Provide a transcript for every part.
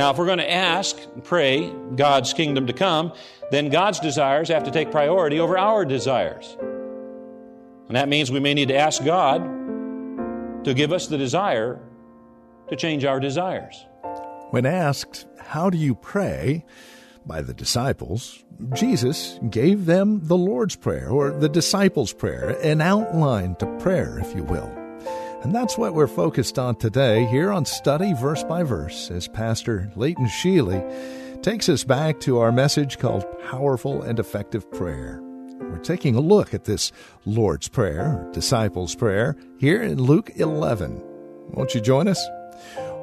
Now, if we're going to ask, and pray God's kingdom to come, then God's desires have to take priority over our desires. And that means we may need to ask God to give us the desire to change our desires. When asked, How do you pray? by the disciples, Jesus gave them the Lord's Prayer, or the disciples' prayer, an outline to prayer, if you will. And that's what we're focused on today here on Study Verse by Verse as Pastor Leighton Sheely takes us back to our message called Powerful and Effective Prayer. We're taking a look at this Lord's Prayer, Disciples' Prayer, here in Luke 11. Won't you join us?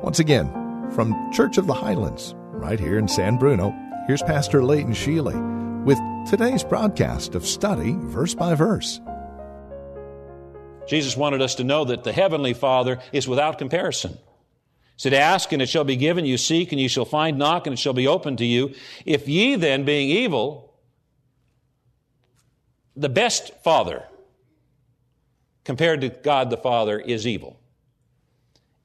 Once again, from Church of the Highlands, right here in San Bruno, here's Pastor Leighton Sheely with today's broadcast of Study Verse by Verse. Jesus wanted us to know that the Heavenly Father is without comparison. He said, Ask and it shall be given you, seek and you shall find, knock and it shall be opened to you. If ye then, being evil, the best Father compared to God the Father is evil.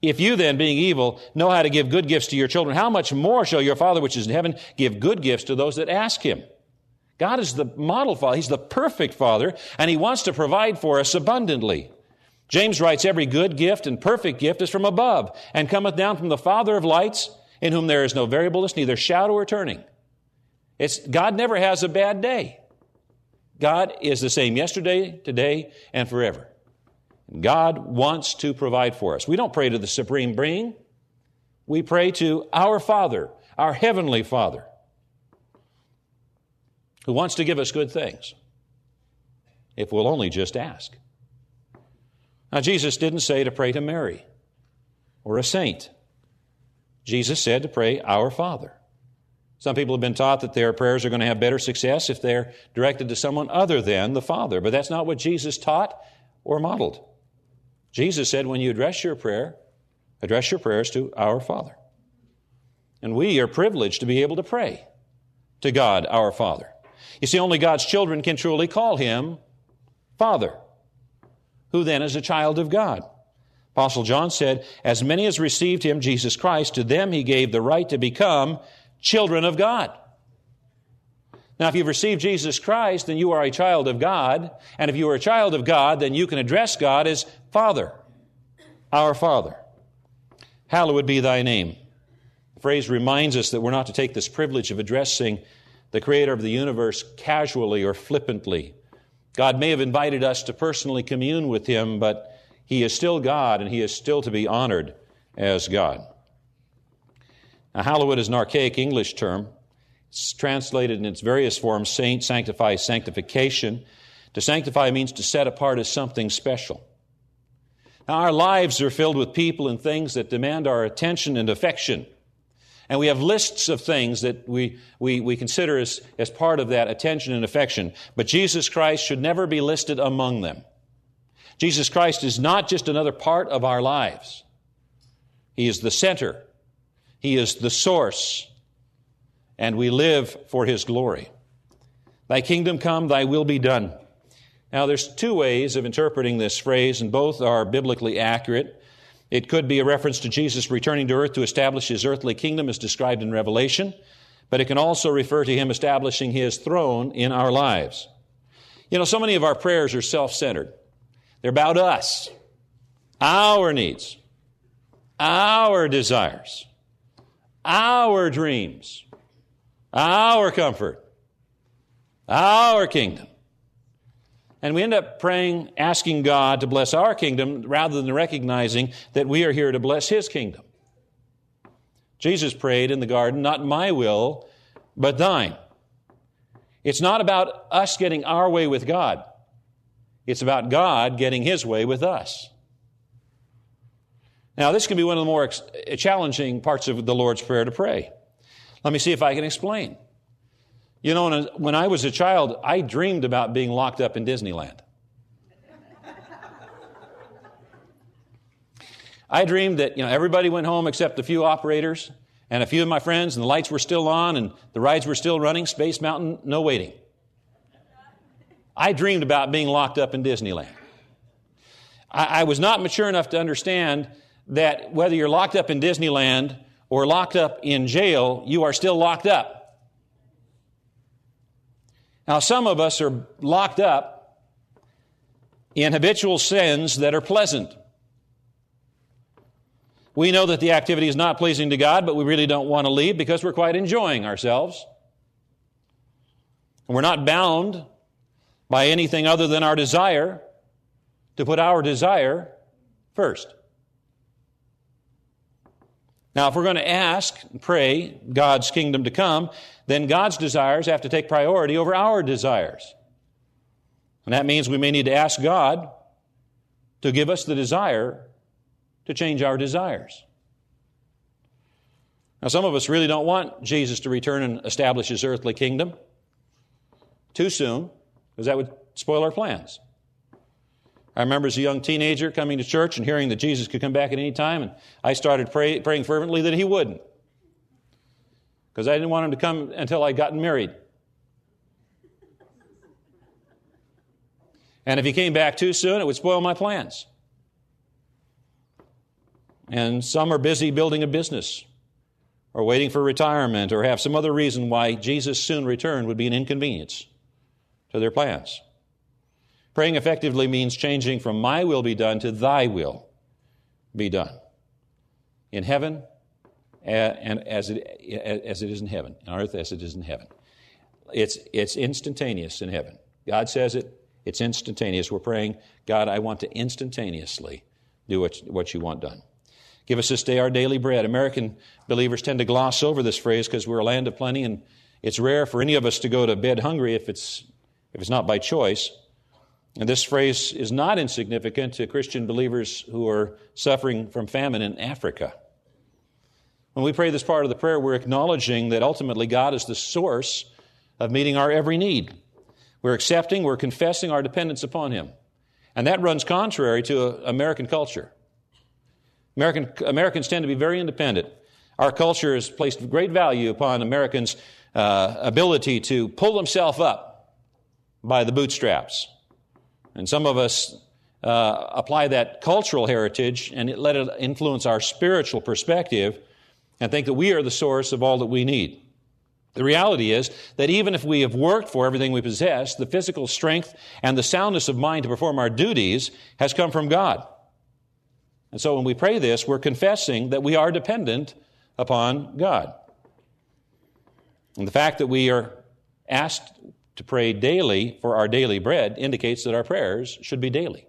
If you then, being evil, know how to give good gifts to your children, how much more shall your Father which is in heaven give good gifts to those that ask him? God is the model father. He's the perfect father, and he wants to provide for us abundantly. James writes, Every good gift and perfect gift is from above, and cometh down from the Father of lights, in whom there is no variableness, neither shadow or turning. It's, God never has a bad day. God is the same yesterday, today, and forever. God wants to provide for us. We don't pray to the supreme being. We pray to our Father, our Heavenly Father who wants to give us good things if we'll only just ask. Now, Jesus didn't say to pray to Mary or a saint. Jesus said to pray, Our Father. Some people have been taught that their prayers are going to have better success if they're directed to someone other than the Father, but that's not what Jesus taught or modeled. Jesus said, when you address your prayer, address your prayers to our Father. And we are privileged to be able to pray to God, our Father. You see, only God's children can truly call him Father. Who then is a child of God? Apostle John said, As many as received him, Jesus Christ, to them he gave the right to become children of God. Now, if you've received Jesus Christ, then you are a child of God. And if you are a child of God, then you can address God as Father, our Father. Hallowed be thy name. The phrase reminds us that we're not to take this privilege of addressing the creator of the universe casually or flippantly. God may have invited us to personally commune with him, but he is still God and he is still to be honored as God. Now, hallowed is an archaic English term. It's translated in its various forms saint, sanctify, sanctification. To sanctify means to set apart as something special. Now, our lives are filled with people and things that demand our attention and affection. And we have lists of things that we, we, we consider as, as part of that attention and affection. But Jesus Christ should never be listed among them. Jesus Christ is not just another part of our lives. He is the center. He is the source. And we live for His glory. Thy kingdom come, thy will be done. Now, there's two ways of interpreting this phrase, and both are biblically accurate. It could be a reference to Jesus returning to earth to establish his earthly kingdom as described in Revelation, but it can also refer to him establishing his throne in our lives. You know, so many of our prayers are self centered, they're about us, our needs, our desires, our dreams, our comfort, our kingdom. And we end up praying, asking God to bless our kingdom rather than recognizing that we are here to bless His kingdom. Jesus prayed in the garden, Not my will, but thine. It's not about us getting our way with God, it's about God getting His way with us. Now, this can be one of the more challenging parts of the Lord's Prayer to pray. Let me see if I can explain. You know, when I was a child, I dreamed about being locked up in Disneyland. I dreamed that, you know, everybody went home except a few operators and a few of my friends, and the lights were still on and the rides were still running. Space Mountain, no waiting. I dreamed about being locked up in Disneyland. I, I was not mature enough to understand that whether you're locked up in Disneyland or locked up in jail, you are still locked up. Now, some of us are locked up in habitual sins that are pleasant. We know that the activity is not pleasing to God, but we really don't want to leave because we're quite enjoying ourselves. And we're not bound by anything other than our desire to put our desire first. Now, if we're going to ask, pray God's kingdom to come, then God's desires have to take priority over our desires. And that means we may need to ask God to give us the desire to change our desires. Now, some of us really don't want Jesus to return and establish his earthly kingdom too soon, because that would spoil our plans. I remember as a young teenager coming to church and hearing that Jesus could come back at any time, and I started pray, praying fervently that he wouldn't. Because I didn't want him to come until I'd gotten married. And if he came back too soon, it would spoil my plans and some are busy building a business or waiting for retirement or have some other reason why Jesus' soon return would be an inconvenience to their plans. Praying effectively means changing from my will be done to thy will be done in heaven and as it, as it is in heaven, on earth as it is in heaven. It's, it's instantaneous in heaven. God says it, it's instantaneous. We're praying, God, I want to instantaneously do what, what you want done. Give us this day our daily bread. American believers tend to gloss over this phrase because we're a land of plenty, and it's rare for any of us to go to bed hungry if it's, if it's not by choice. And this phrase is not insignificant to Christian believers who are suffering from famine in Africa. When we pray this part of the prayer, we're acknowledging that ultimately God is the source of meeting our every need. We're accepting, we're confessing our dependence upon Him. And that runs contrary to American culture. American, Americans tend to be very independent. Our culture has placed great value upon Americans' uh, ability to pull themselves up by the bootstraps. And some of us uh, apply that cultural heritage and let it influence our spiritual perspective and think that we are the source of all that we need. The reality is that even if we have worked for everything we possess, the physical strength and the soundness of mind to perform our duties has come from God. And so when we pray this, we're confessing that we are dependent upon God. And the fact that we are asked to pray daily for our daily bread indicates that our prayers should be daily.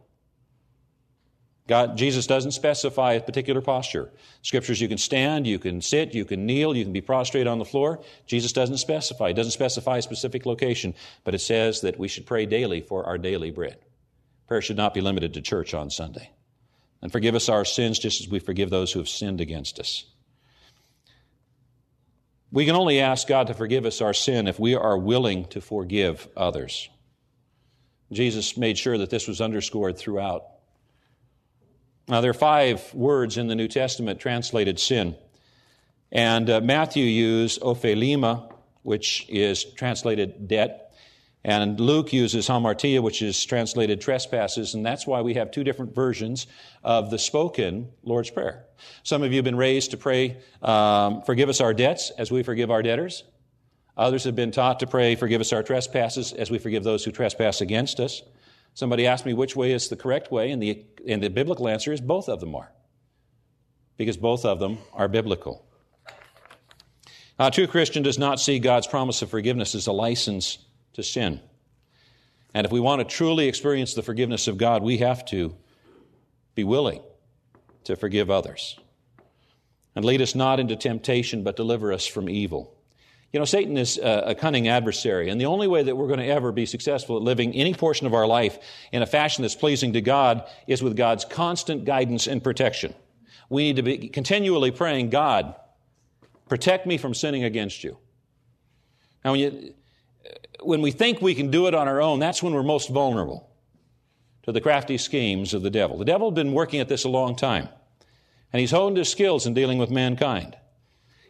God, Jesus doesn't specify a particular posture. Scriptures, you can stand, you can sit, you can kneel, you can be prostrate on the floor. Jesus doesn't specify. Doesn't specify a specific location, but it says that we should pray daily for our daily bread. Prayer should not be limited to church on Sunday and forgive us our sins just as we forgive those who have sinned against us. We can only ask God to forgive us our sin if we are willing to forgive others. Jesus made sure that this was underscored throughout. Now, there are five words in the New Testament translated sin. And uh, Matthew used opheilema, which is translated debt. And Luke uses hamartia, which is translated trespasses, and that's why we have two different versions of the spoken Lord's Prayer. Some of you have been raised to pray, um, forgive us our debts as we forgive our debtors. Others have been taught to pray, forgive us our trespasses as we forgive those who trespass against us. Somebody asked me which way is the correct way, and the, and the biblical answer is both of them are. Because both of them are biblical. a true Christian does not see God's promise of forgiveness as a license to sin. And if we want to truly experience the forgiveness of God, we have to be willing to forgive others. And lead us not into temptation, but deliver us from evil. You know, Satan is a cunning adversary, and the only way that we're going to ever be successful at living any portion of our life in a fashion that's pleasing to God is with God's constant guidance and protection. we need to be continually praying, God, protect me from sinning against you. Now, when, you, when we think we can do it on our own, that's when we're most vulnerable to the crafty schemes of the devil. The devil has been working at this a long time, and he's honed his skills in dealing with mankind.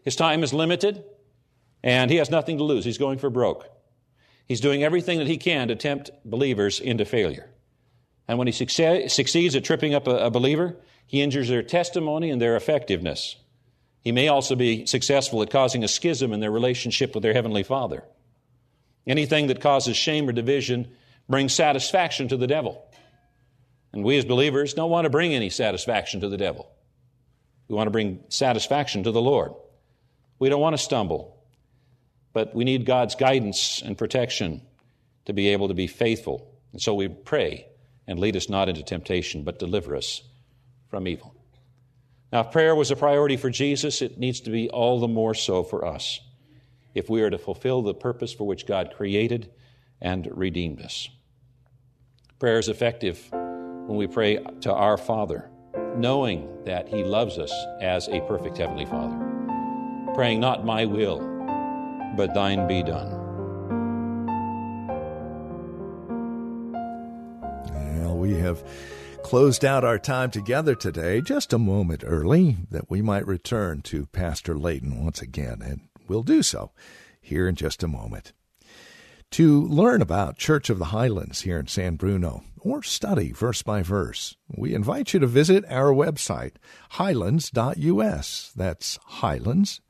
His time is limited, and he has nothing to lose. He's going for broke. He's doing everything that he can to tempt believers into failure. And when he succeeds at tripping up a, a believer, he injures their testimony and their effectiveness. He may also be successful at causing a schism in their relationship with their Heavenly Father. Anything that causes shame or division brings satisfaction to the devil. And we as believers don't want to bring any satisfaction to the devil. We want to bring satisfaction to the Lord. We don't want to stumble, but we need God's guidance and protection to be able to be faithful. And so we pray and lead us not into temptation, but deliver us from evil. Now, if prayer was a priority for Jesus, it needs to be all the more so for us if we are to fulfill the purpose for which God created and redeemed us. Prayer is effective when we pray to our Father, knowing that He loves us as a perfect Heavenly Father. Praying, not my will, but thine be done. Well, we have closed out our time together today just a moment early that we might return to Pastor Layton once again, and we'll do so here in just a moment. To learn about Church of the Highlands here in San Bruno, or study verse by verse, we invite you to visit our website, highlands.us. That's highlands.us.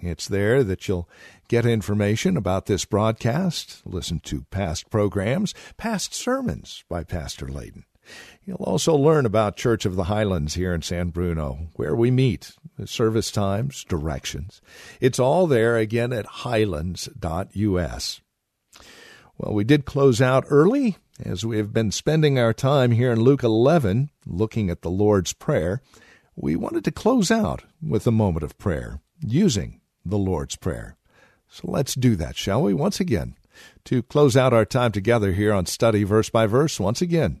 It's there that you'll get information about this broadcast, listen to past programs, past sermons by Pastor Layton. You'll also learn about Church of the Highlands here in San Bruno, where we meet, service times, directions. It's all there again at highlands.us. Well, we did close out early as we have been spending our time here in Luke 11 looking at the Lord's Prayer. We wanted to close out with a moment of prayer using the Lord's Prayer. So let's do that, shall we? Once again, to close out our time together here on Study Verse by Verse, once again,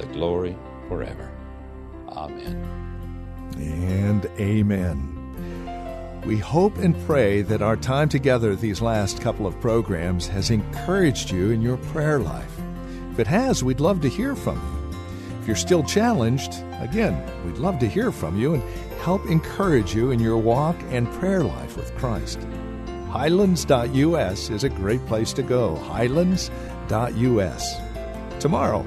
the glory forever. Amen. And amen. We hope and pray that our time together these last couple of programs has encouraged you in your prayer life. If it has, we'd love to hear from you. If you're still challenged, again, we'd love to hear from you and help encourage you in your walk and prayer life with Christ. Highlands.us is a great place to go. Highlands.us. Tomorrow,